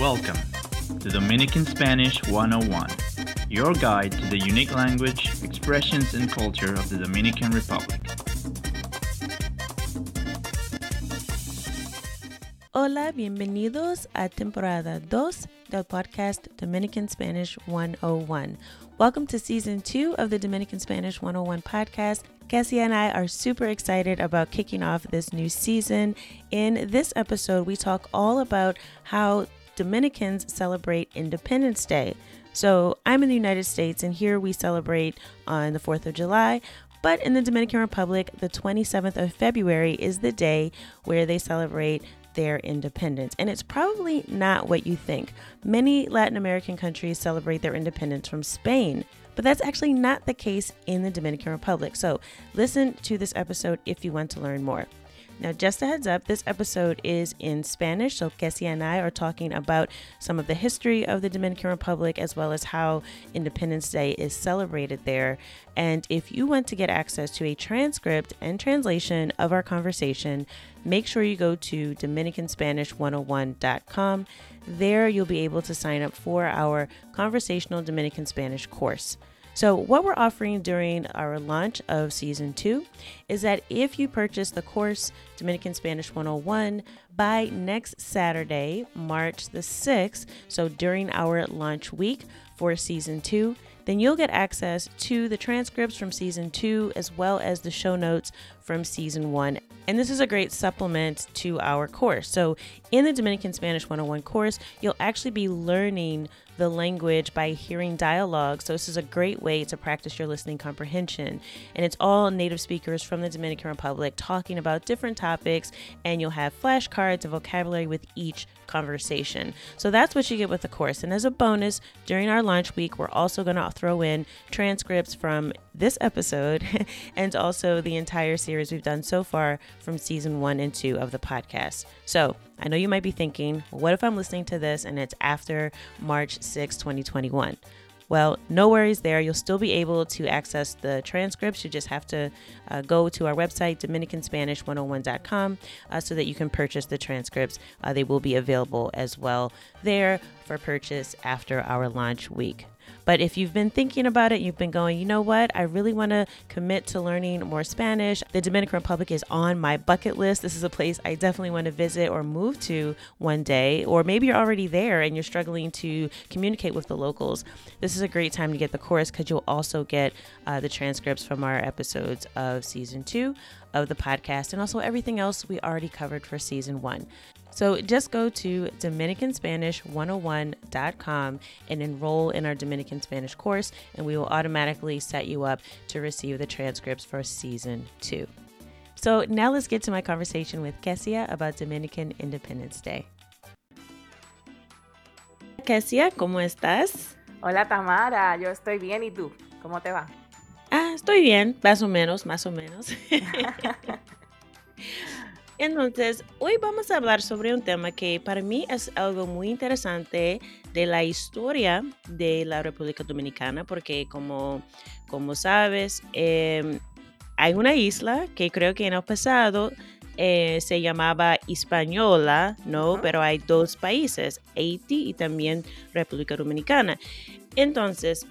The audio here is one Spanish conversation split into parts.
Welcome to Dominican Spanish 101, your guide to the unique language, expressions, and culture of the Dominican Republic. Hola, bienvenidos a temporada 2 del podcast Dominican Spanish 101. Welcome to season 2 of the Dominican Spanish 101 podcast. Cassie and I are super excited about kicking off this new season. In this episode, we talk all about how Dominicans celebrate Independence Day. So, I'm in the United States, and here we celebrate on the 4th of July. But in the Dominican Republic, the 27th of February is the day where they celebrate their independence. And it's probably not what you think. Many Latin American countries celebrate their independence from Spain, but that's actually not the case in the Dominican Republic. So listen to this episode if you want to learn more. Now, just a heads up, this episode is in Spanish, so Kessie and I are talking about some of the history of the Dominican Republic as well as how Independence Day is celebrated there. And if you want to get access to a transcript and translation of our conversation, make sure you go to DominicanSpanish101.com. There, you'll be able to sign up for our conversational Dominican Spanish course. So, what we're offering during our launch of season two is that if you purchase the course Dominican Spanish 101 by next Saturday, March the 6th, so during our launch week for season two, then you'll get access to the transcripts from season two as well as the show notes from season one. And this is a great supplement to our course. So, in the Dominican Spanish 101 course, you'll actually be learning the language by hearing dialogue. So, this is a great way to practice your listening comprehension. And it's all native speakers from the Dominican Republic talking about different topics, and you'll have flashcards of vocabulary with each conversation. So, that's what you get with the course. And as a bonus, during our launch week, we're also going to throw in transcripts from this episode and also the entire series we've done so far from season one and two of the podcast. So, I know you might be thinking, what if I'm listening to this and it's after March 6, 2021? Well, no worries there. You'll still be able to access the transcripts. You just have to uh, go to our website, DominicanSpanish101.com, uh, so that you can purchase the transcripts. Uh, they will be available as well there for purchase after our launch week. But if you've been thinking about it, you've been going, you know what, I really want to commit to learning more Spanish. The Dominican Republic is on my bucket list. This is a place I definitely want to visit or move to one day. Or maybe you're already there and you're struggling to communicate with the locals. This is a great time to get the course because you'll also get uh, the transcripts from our episodes of season two of the podcast and also everything else we already covered for season one. So just go to DominicanSpanish101.com and enroll in our Dominican Spanish course, and we will automatically set you up to receive the transcripts for season two. So now let's get to my conversation with Kessia about Dominican Independence Day. Kessia, ¿cómo estás? Hola Tamara, yo estoy bien y tú, ¿cómo te va? Ah, estoy bien, más o menos, más o menos. Entonces, hoy vamos a hablar sobre un tema que para mí es algo muy interesante de la historia de la República Dominicana, porque como, como sabes, em, hay una isla que creo que en el pasado eh, se llamaba Hispaniola, ¿no? Pero hay dos países, Haití y también República Dominicana. Entonces,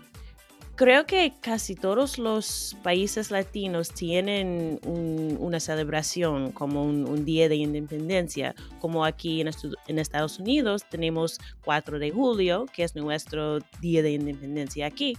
Creo que casi todos los países latinos tienen una celebración como un, día de independencia, como aquí en, en, Estados Unidos tenemos 4 de julio, que es nuestro día de independencia aquí,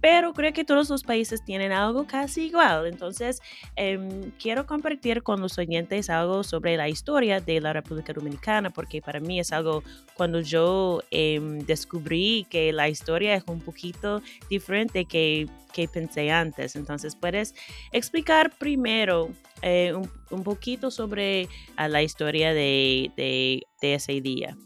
pero creo que todos los países tienen algo casi igual. Entonces, em, quiero compartir con los oyentes algo sobre la historia de la República Dominicana, porque para mí es algo cuando yo em, descubrí que la historia es un poquito diferente que, que pensé antes. Entonces, ¿puedes explicar primero eh, un, poquito sobre ah, la historia de, ese día?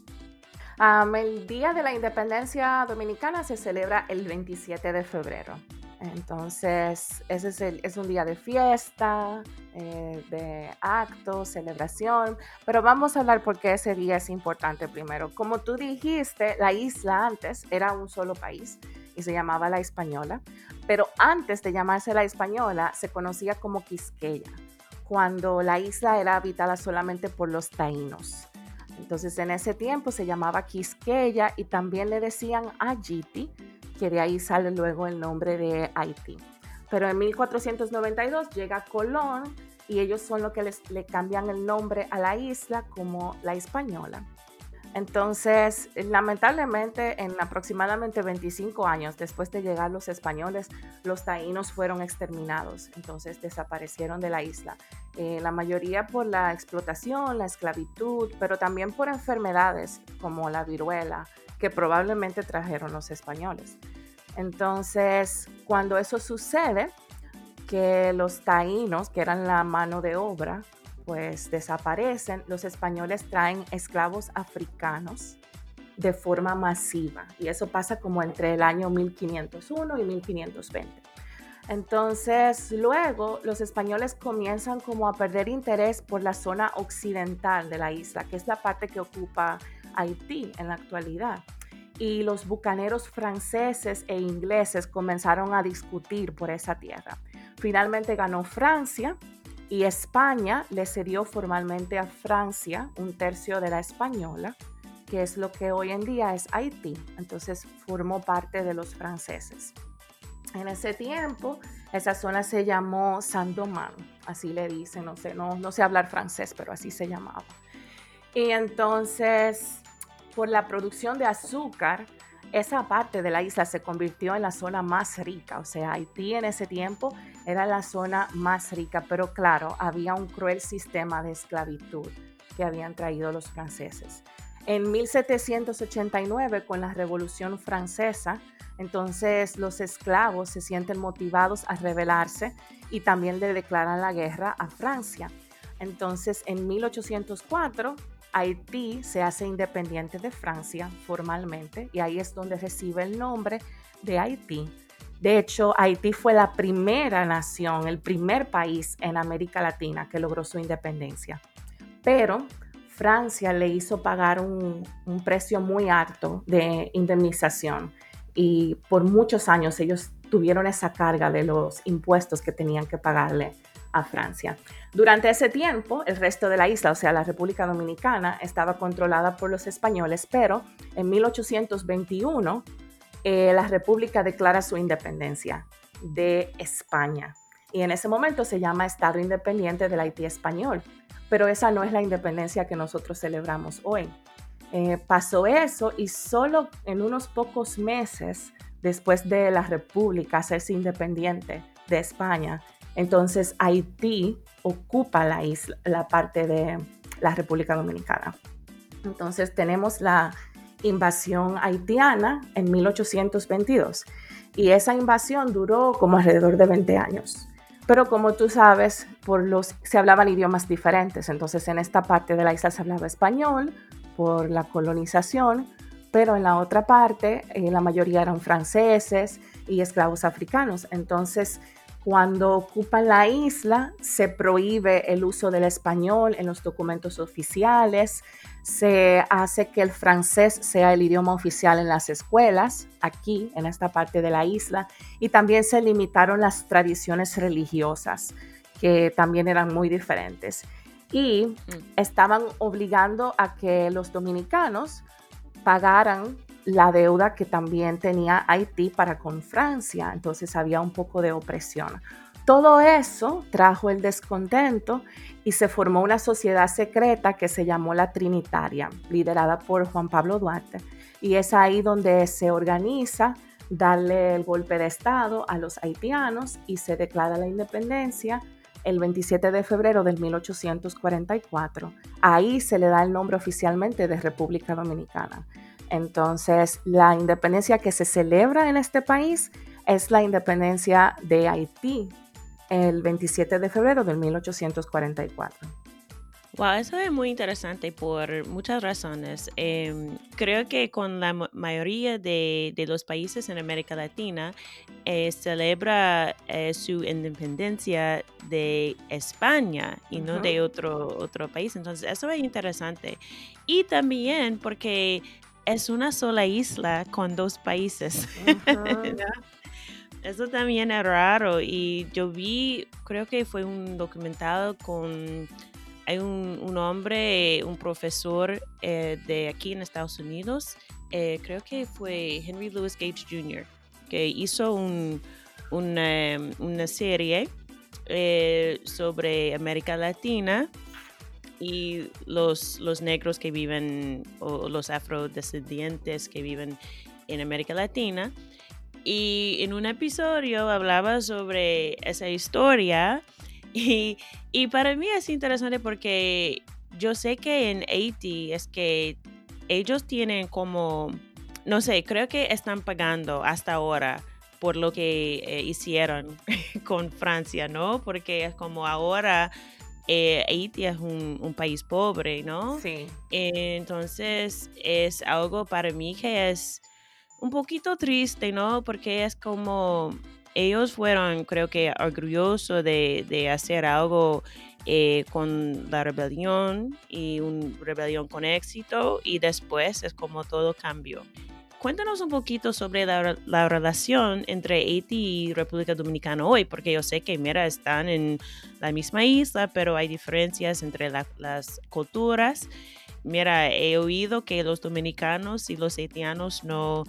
el Día de la Independencia Dominicana se celebra el 27 de febrero. Entonces, ese es, es un día de fiesta, eh, de actos, celebración, pero vamos a hablar por qué ese día es importante primero. Como tú dijiste, la isla antes era un solo país y se llamaba La Española, pero antes de llamarse La Española se conocía como Quisqueya, cuando la isla era habitada solamente por los taínos. Entonces en ese tiempo se llamaba Quisqueya y también le decían Ayiti, que de ahí sale luego el nombre de Haití. Pero en 1492 llega Colón y ellos son los que les, le cambian el nombre a la isla como la Española. Entonces, lamentablemente, en aproximadamente 25 años después de llegar los españoles, los taínos fueron exterminados, entonces desaparecieron de la isla. Eh, la mayoría por la explotación, la esclavitud, pero también por enfermedades como la viruela, que probablemente trajeron los españoles. Entonces, cuando eso sucede, que los taínos, que eran la mano de obra, pues desaparecen, los españoles traen esclavos africanos de forma masiva y eso pasa como entre el año 1501 y 1520. Entonces, luego los españoles comienzan como a perder interés por la zona occidental de la isla, que es la parte que ocupa Haití en la actualidad. Y los bucaneros franceses e ingleses comenzaron a discutir por esa tierra. Finalmente ganó Francia y España le cedió formalmente a Francia un tercio de la española, que es lo que hoy en día es Haití. Entonces formó parte de los franceses. En ese tiempo, esa zona se llamó Saint-Domingue, así le dicen, no sé, no, no sé hablar francés, pero así se llamaba. Y entonces, por la producción de azúcar, esa parte de la isla se convirtió en la zona más rica, o sea, Haití en ese tiempo era la zona más rica, pero claro, había un cruel sistema de esclavitud que habían traído los franceses. En 1789, con la Revolución Francesa, entonces los esclavos se sienten motivados a rebelarse y también le declaran la guerra a Francia. Entonces, en 1804, Haití se hace independiente de Francia formalmente y ahí es donde recibe el nombre de Haití. De hecho, Haití fue la primera nación, el primer país en América Latina que logró su independencia. Pero Francia le hizo pagar un, precio muy alto de indemnización y por muchos años ellos tuvieron esa carga de los impuestos que tenían que pagarle a Francia. Durante ese tiempo, el resto de la isla, o sea, la República Dominicana, estaba controlada por los españoles, pero en 1821 eh, la República declara su independencia de España. Y en ese momento se llama Estado Independiente del Haití Español. Pero esa no es la independencia que nosotros celebramos hoy. Eh, pasó eso y solo en unos pocos meses después de la República hacerse independiente de España, entonces Haití ocupa la isla, la parte de la República Dominicana. Entonces tenemos la invasión haitiana en 1822 y esa invasión duró como alrededor de 20 años. Pero como tú sabes, por los, se hablaban idiomas diferentes, entonces en esta parte de la isla se hablaba español por la colonización, pero en la otra parte eh, la mayoría eran franceses y esclavos africanos. Entonces cuando ocupan la isla, se prohíbe el uso del español en los documentos oficiales, se hace que el francés sea el idioma oficial en las escuelas, aquí en esta parte de la isla, y también se limitaron las tradiciones religiosas, que también eran muy diferentes. Y mm. estaban obligando a que los dominicanos pagaran la deuda que también tenía Haití para con Francia, entonces había un poco de opresión. Todo eso trajo el descontento y se formó una sociedad secreta que se llamó la Trinitaria, liderada por Juan Pablo Duarte. Y es ahí donde se organiza darle el golpe de Estado a los haitianos y se declara la independencia el 27 de febrero de 1844. Ahí se le da el nombre oficialmente de República Dominicana. Entonces, la independencia que se celebra en este país es la independencia de Haití el 27 de febrero de 1844. Wow, eso es muy interesante por muchas razones. Em, creo que con la mayoría de, los países en América Latina eh, celebra eh, su independencia de España y no de otro, otro país. Entonces, eso es interesante. Y también porque es una sola isla con dos países. Eso también es raro y yo vi, creo que fue un documentado con hay un, hombre, un profesor eh, de aquí en Estados Unidos, eh, creo que fue Henry Louis Gates Jr., que hizo una, serie sobre América Latina y los, los negros que viven, o los afrodescendientes que viven en América Latina. Y en un episodio hablaba sobre esa historia y, y, para mí es interesante porque yo sé que en Haití es que ellos tienen como, no sé, creo que están pagando hasta ahora por lo que eh, hicieron con Francia, ¿no? Porque es como ahora eh, Haití es un, país pobre, ¿no? Sí. entonces es algo para mí que es un poquito triste, ¿no? Porque es como ellos fueron, creo que, orgullosos de, hacer algo eh, con la rebelión y una rebelión con éxito y después es como todo cambió. Cuéntanos un poquito sobre la, relación entre Haití y República Dominicana hoy, porque yo sé que, mira, están en la misma isla, pero hay diferencias entre las culturas. Mira, he oído que los dominicanos y los haitianos no,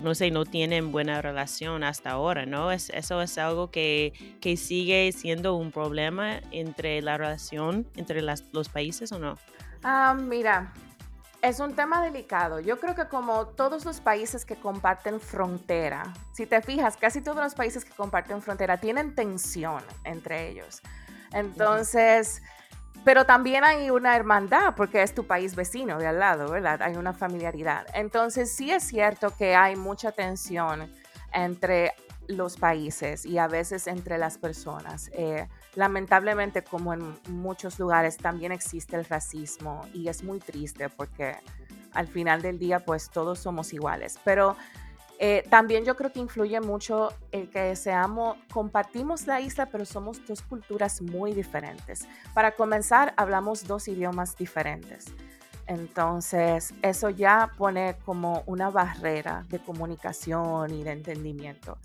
no sé, no tienen buena relación hasta ahora, ¿no? Es, eso es algo que, que, sigue siendo un problema entre la relación entre los países o no. Ah, mira, es un tema delicado. Yo creo que como todos los países que comparten frontera, si te fijas, casi todos los países que comparten frontera tienen tensión entre ellos. Entonces, pero también hay una hermandad porque es tu país vecino de al lado, ¿verdad? Hay una familiaridad. Entonces, sí es cierto que hay mucha tensión entre los países y a veces entre las personas. Eh, lamentablemente, como en muchos lugares, también existe el racismo y es muy triste porque al final del día, pues todos somos iguales. Pero eh, también yo creo que influye mucho el que seamos, compartimos la isla, pero somos dos culturas muy diferentes. Para comenzar, hablamos dos idiomas diferentes. Entonces, eso ya pone como una barrera de comunicación y de entendimiento.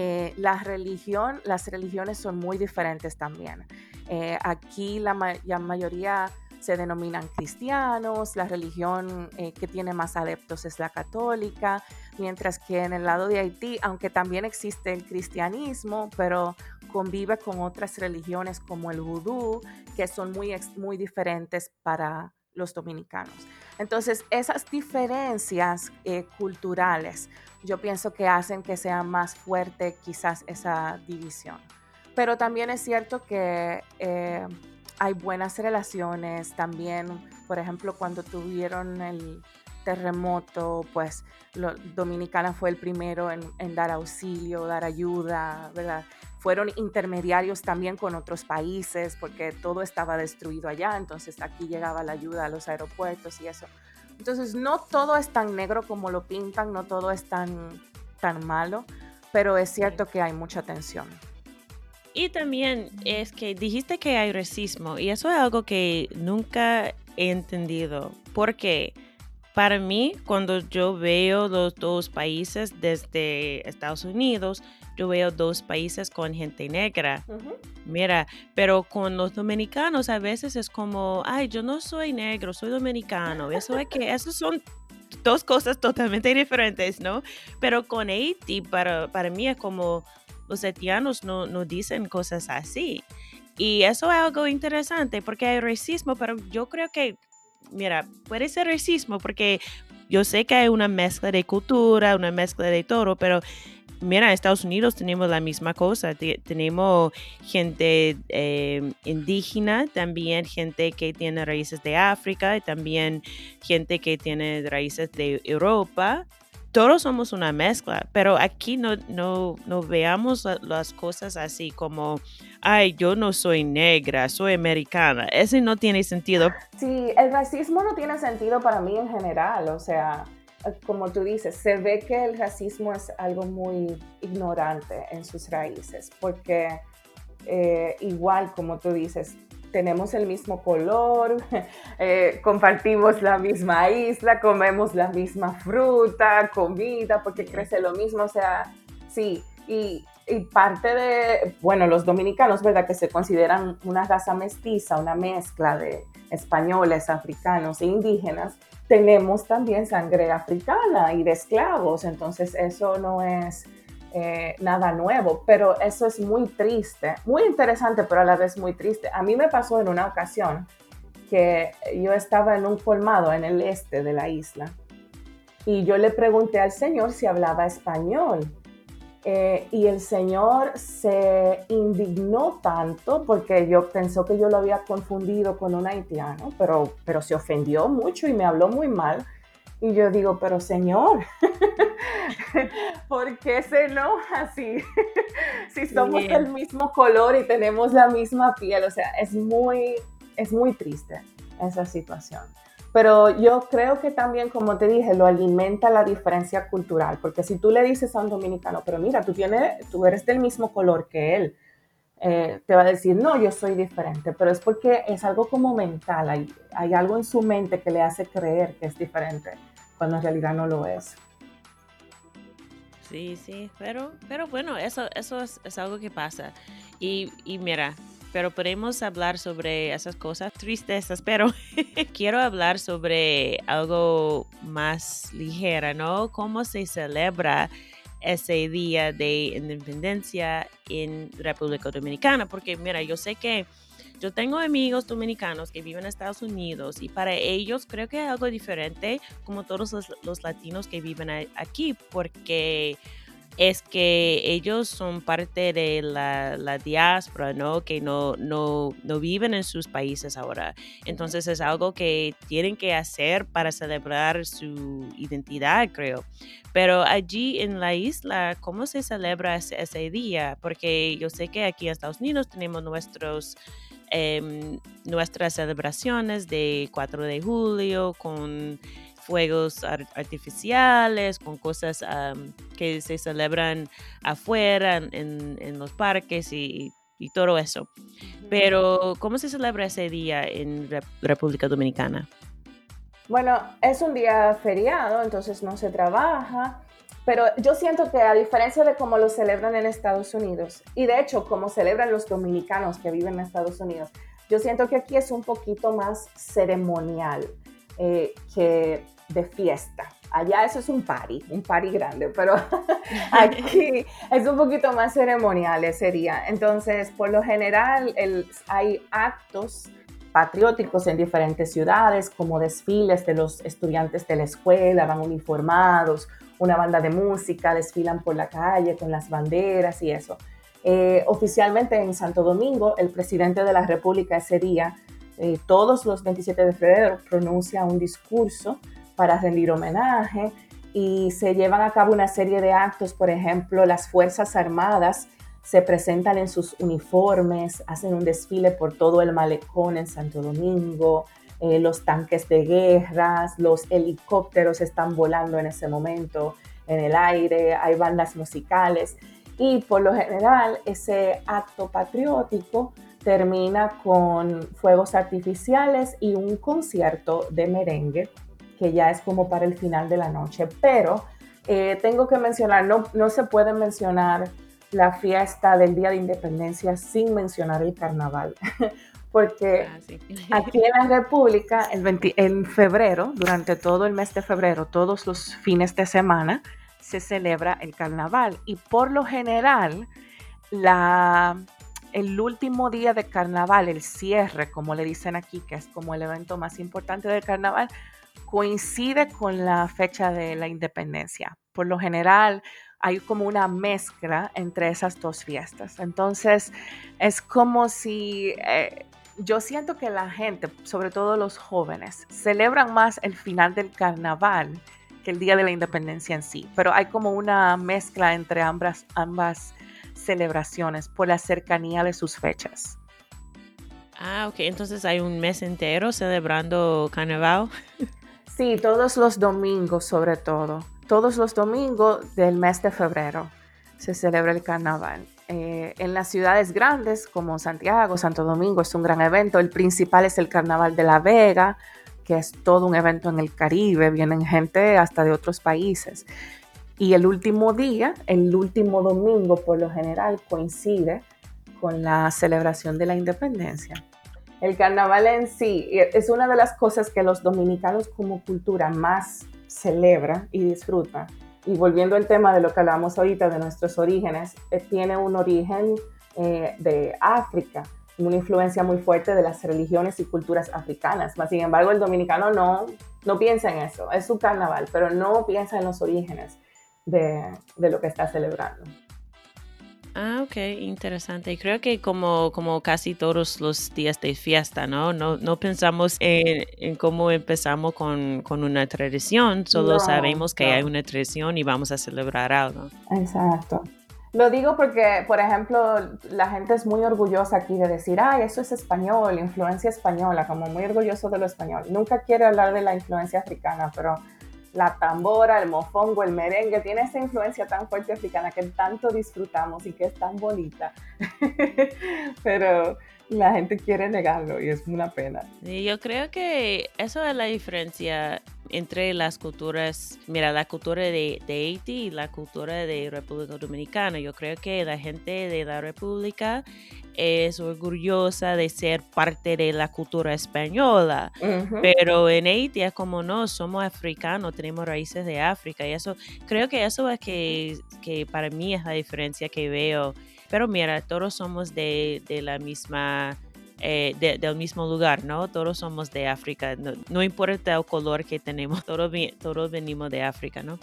Eh, la religión, las religiones son muy diferentes también. Eh, aquí la, mayoría se denominan cristianos, la religión eh, que tiene más adeptos es la católica, mientras que en el lado de Haití, aunque también existe el cristianismo, pero convive con otras religiones como el vudú, que son muy, muy diferentes para los dominicanos. Entonces, esas diferencias culturales yo pienso que hacen que sea más fuerte quizás esa división. Pero también es cierto que eh, hay buenas relaciones, también, por ejemplo, cuando tuvieron el terremoto, pues Dominicana fue el primero en, en, dar auxilio, dar ayuda, ¿verdad? Fueron intermediarios también con otros países porque todo estaba destruido allá, entonces aquí llegaba la ayuda a los aeropuertos y eso. Entonces, no todo es tan negro como lo pintan, no todo es tan, tan malo, pero es cierto que hay mucha tensión. Y también es que dijiste que hay racismo y eso es algo que nunca he entendido. Porque para mí, cuando yo veo los dos países desde Estados Unidos, yo veo dos países con gente negra. Mira, pero con los dominicanos a veces es como, ay, yo no soy negro, soy dominicano. Eso es que, esos son dos cosas totalmente diferentes, ¿no? Pero con Haití, para, para mí es como, los haitianos no, no dicen cosas así. Y eso es algo interesante porque hay racismo, pero yo creo que, mira, puede ser racismo porque yo sé que hay una mezcla de cultura, una mezcla de todo, pero Mira, en Estados Unidos tenemos la misma cosa. tenemos gente eh, indígena, también gente que tiene raíces de África también gente que tiene raíces de Europa. Todos somos una mezcla, pero aquí no, no, no veamos las cosas así como, ay, yo no soy negra, soy americana. Ese no tiene sentido. Sí, el racismo no tiene sentido para mí en general. O sea, como tú dices, se ve que el racismo es algo muy ignorante en sus raíces, porque eh, igual como tú dices, tenemos el mismo color, eh, compartimos la misma isla, comemos la misma fruta, comida, porque crece lo mismo, o sea, sí, y y parte de, bueno, los dominicanos, ¿verdad? Que se consideran una raza mestiza, una mezcla de españoles, africanos e indígenas, tenemos también sangre africana y de esclavos, entonces eso no es eh, nada nuevo, pero eso es muy triste, muy interesante, pero a la vez muy triste. A mí me pasó en una ocasión que yo estaba en un colmado en el este de la isla y yo le pregunté al señor si hablaba español. Eh, y el señor se indignó tanto porque yo pensó que yo lo había confundido con un haitiano, pero, pero se ofendió mucho y me habló muy mal. Y yo digo, pero señor, ¿por qué se enoja así? si somos del mismo color y tenemos la misma piel, o sea, es muy, es muy triste esa situación. Pero yo creo que también, como te dije, lo alimenta la diferencia cultural, porque si tú le dices a un dominicano, pero mira, tú, tienes, tú eres del mismo color que él, eh, te va a decir, no, yo soy diferente, pero es porque es algo como mental, hay, hay algo en su mente que le hace creer que es diferente, cuando en realidad no lo es. Sí, sí, pero, pero bueno, eso, eso es, es algo que pasa. Y, y mira, pero podemos hablar sobre esas cosas tristezas, pero quiero hablar sobre algo más ligera, ¿no? ¿Cómo se celebra ese día de independencia en República Dominicana? Porque mira, yo sé que yo tengo amigos dominicanos que viven en Estados Unidos y para ellos creo que es algo diferente como todos los, los latinos que viven aquí, porque es que ellos son parte de la, diáspora, ¿no? Que no, no, no, viven en sus países ahora. Entonces es algo que tienen que hacer para celebrar su identidad, creo. Pero allí en la isla, ¿cómo se celebra ese, día? Porque yo sé que aquí en Estados Unidos tenemos nuestros... Em, nuestras celebraciones de 4 de julio con fuegos artificiales, con cosas que se celebran afuera, en, los parques y, todo eso. Pero, ¿cómo se celebra ese día en República Dominicana? Bueno, es un día feriado, entonces no se trabaja, pero yo siento que a diferencia de cómo lo celebran en Estados Unidos, y de hecho como celebran los dominicanos que viven en Estados Unidos, yo siento que aquí es un poquito más ceremonial. Eh, que de fiesta. Allá eso es un party, un party grande, pero aquí es un poquito más ceremonial ese día. Entonces, por lo general, hay actos patrióticos en diferentes ciudades, como desfiles de los estudiantes de la escuela, van uniformados, una banda de música, desfilan por la calle con las banderas y eso. Eh, oficialmente en Santo Domingo, el presidente de la República ese día, eh, todos los 27 de febrero, pronuncia un discurso para rendir homenaje y se llevan a cabo una serie de actos, por ejemplo, las Fuerzas Armadas se presentan en sus uniformes, hacen un desfile por todo el malecón en Santo Domingo, eh, los tanques de guerras, los helicópteros están volando en ese momento en el aire, hay bandas musicales. Y por lo general ese acto patriótico termina con fuegos artificiales y un concierto de merengue que ya es como para el final de la noche. Pero eh, tengo que mencionar, no, no se puede mencionar la fiesta del Día de Independencia sin mencionar el carnaval. Porque ah, aquí en la República, el en febrero, durante todo el mes de febrero, todos los fines de semana, se celebra el carnaval. Y por lo general, la, el último día de carnaval, el cierre, como le dicen aquí, que es como el evento más importante del carnaval, coincide con la fecha de la independencia. Por lo general, hay como una mezcla entre esas dos fiestas. Entonces, es como si eh, yo siento que la gente, sobre todo los jóvenes, celebran más el final del carnaval que el día de la independencia en sí. Pero hay como una mezcla entre ambas, ambas celebraciones por la cercanía de sus fechas. Ah, ok. Entonces hay un mes entero celebrando carnaval. Sí, todos los domingos sobre todo. Todos los domingos del mes de febrero se celebra el carnaval. Eh, en las ciudades grandes como Santiago, Santo Domingo es un gran evento. El principal es el Carnaval de La Vega, que es todo un evento en el Caribe. Vienen gente hasta de otros países. Y el último día, el último domingo por lo general coincide con la celebración de la independencia. El carnaval en sí es una de las cosas que los dominicanos como cultura más celebran y disfrutan. Y volviendo al tema de lo que hablamos ahorita de nuestros orígenes, eh, tiene un origen eh, de África, una influencia muy fuerte de las religiones y culturas africanas. Mas, sin embargo, el dominicano no, no piensa en eso, es su carnaval, pero no piensa en los orígenes de lo que está celebrando. Ah, ok, interesante. Creo que como, como casi todos los días de fiesta, ¿no? No, no pensamos en, en cómo empezamos con, con, una tradición, solo sabemos que hay una tradición y vamos a celebrar algo. Exacto. Lo digo porque, por ejemplo, la gente es muy orgullosa aquí de decir, ay, eso es español, influencia española, como muy orgulloso de lo español. Nunca quiere hablar de la influencia africana, pero la tambora, el mofongo, el merengue, tiene esa influencia tan fuerte africana que tanto disfrutamos y que es tan bonita. pero la gente quiere negarlo y es una pena. yo creo que eso es la diferencia entre las culturas, mira, la cultura de, Haití y la cultura de República Dominicana. Yo creo que la gente de la República es orgullosa de ser parte de la cultura española, pero en Haití es como no, somos africanos, tenemos raíces de África y eso, creo que eso es que, que para mí es la diferencia que veo pero mira, todos somos de, de la misma, eh, del mismo lugar, ¿no? Todos somos de África. No, importa el color que tenemos, todos, todos venimos de África, ¿no?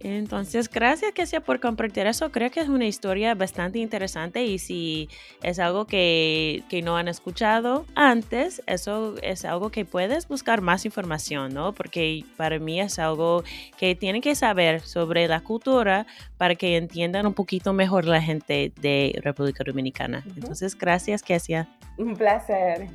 Entonces, gracias que sea por compartir eso. Creo que es una historia bastante interesante y si es algo que, que, no han escuchado antes, eso es algo que puedes buscar más información, ¿no? Porque para mí es algo que tienen que saber sobre la cultura para que entiendan un poquito mejor la gente de República Dominicana. Entonces, gracias, Kesia. Un placer.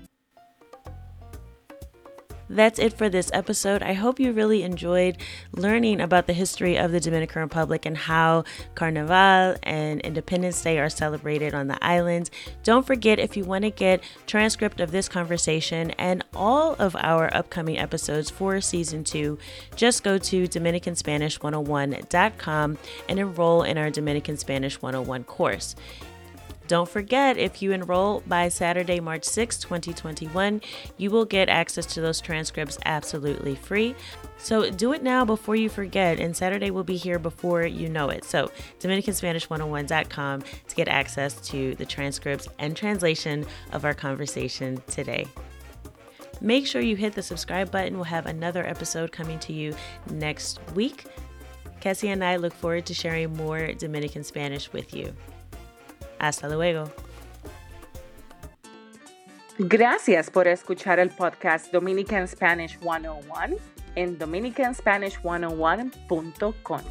That's it for this episode. I hope you really enjoyed learning about the history of the Dominican Republic and how Carnival and Independence Day are celebrated on the islands. Don't forget if you want to get transcript of this conversation and all of our upcoming episodes for season 2, just go to dominicanspanish101.com and enroll in our Dominican Spanish 101 course. Don't forget, if you enroll by Saturday, March 6, 2021, you will get access to those transcripts absolutely free. So do it now before you forget, and Saturday will be here before you know it. So, DominicanSpanish101.com to get access to the transcripts and translation of our conversation today. Make sure you hit the subscribe button. We'll have another episode coming to you next week. Cassie and I look forward to sharing more Dominican Spanish with you. Hasta luego. Gracias por escuchar el podcast Dominican Spanish 101 en dominicanspanish101.com.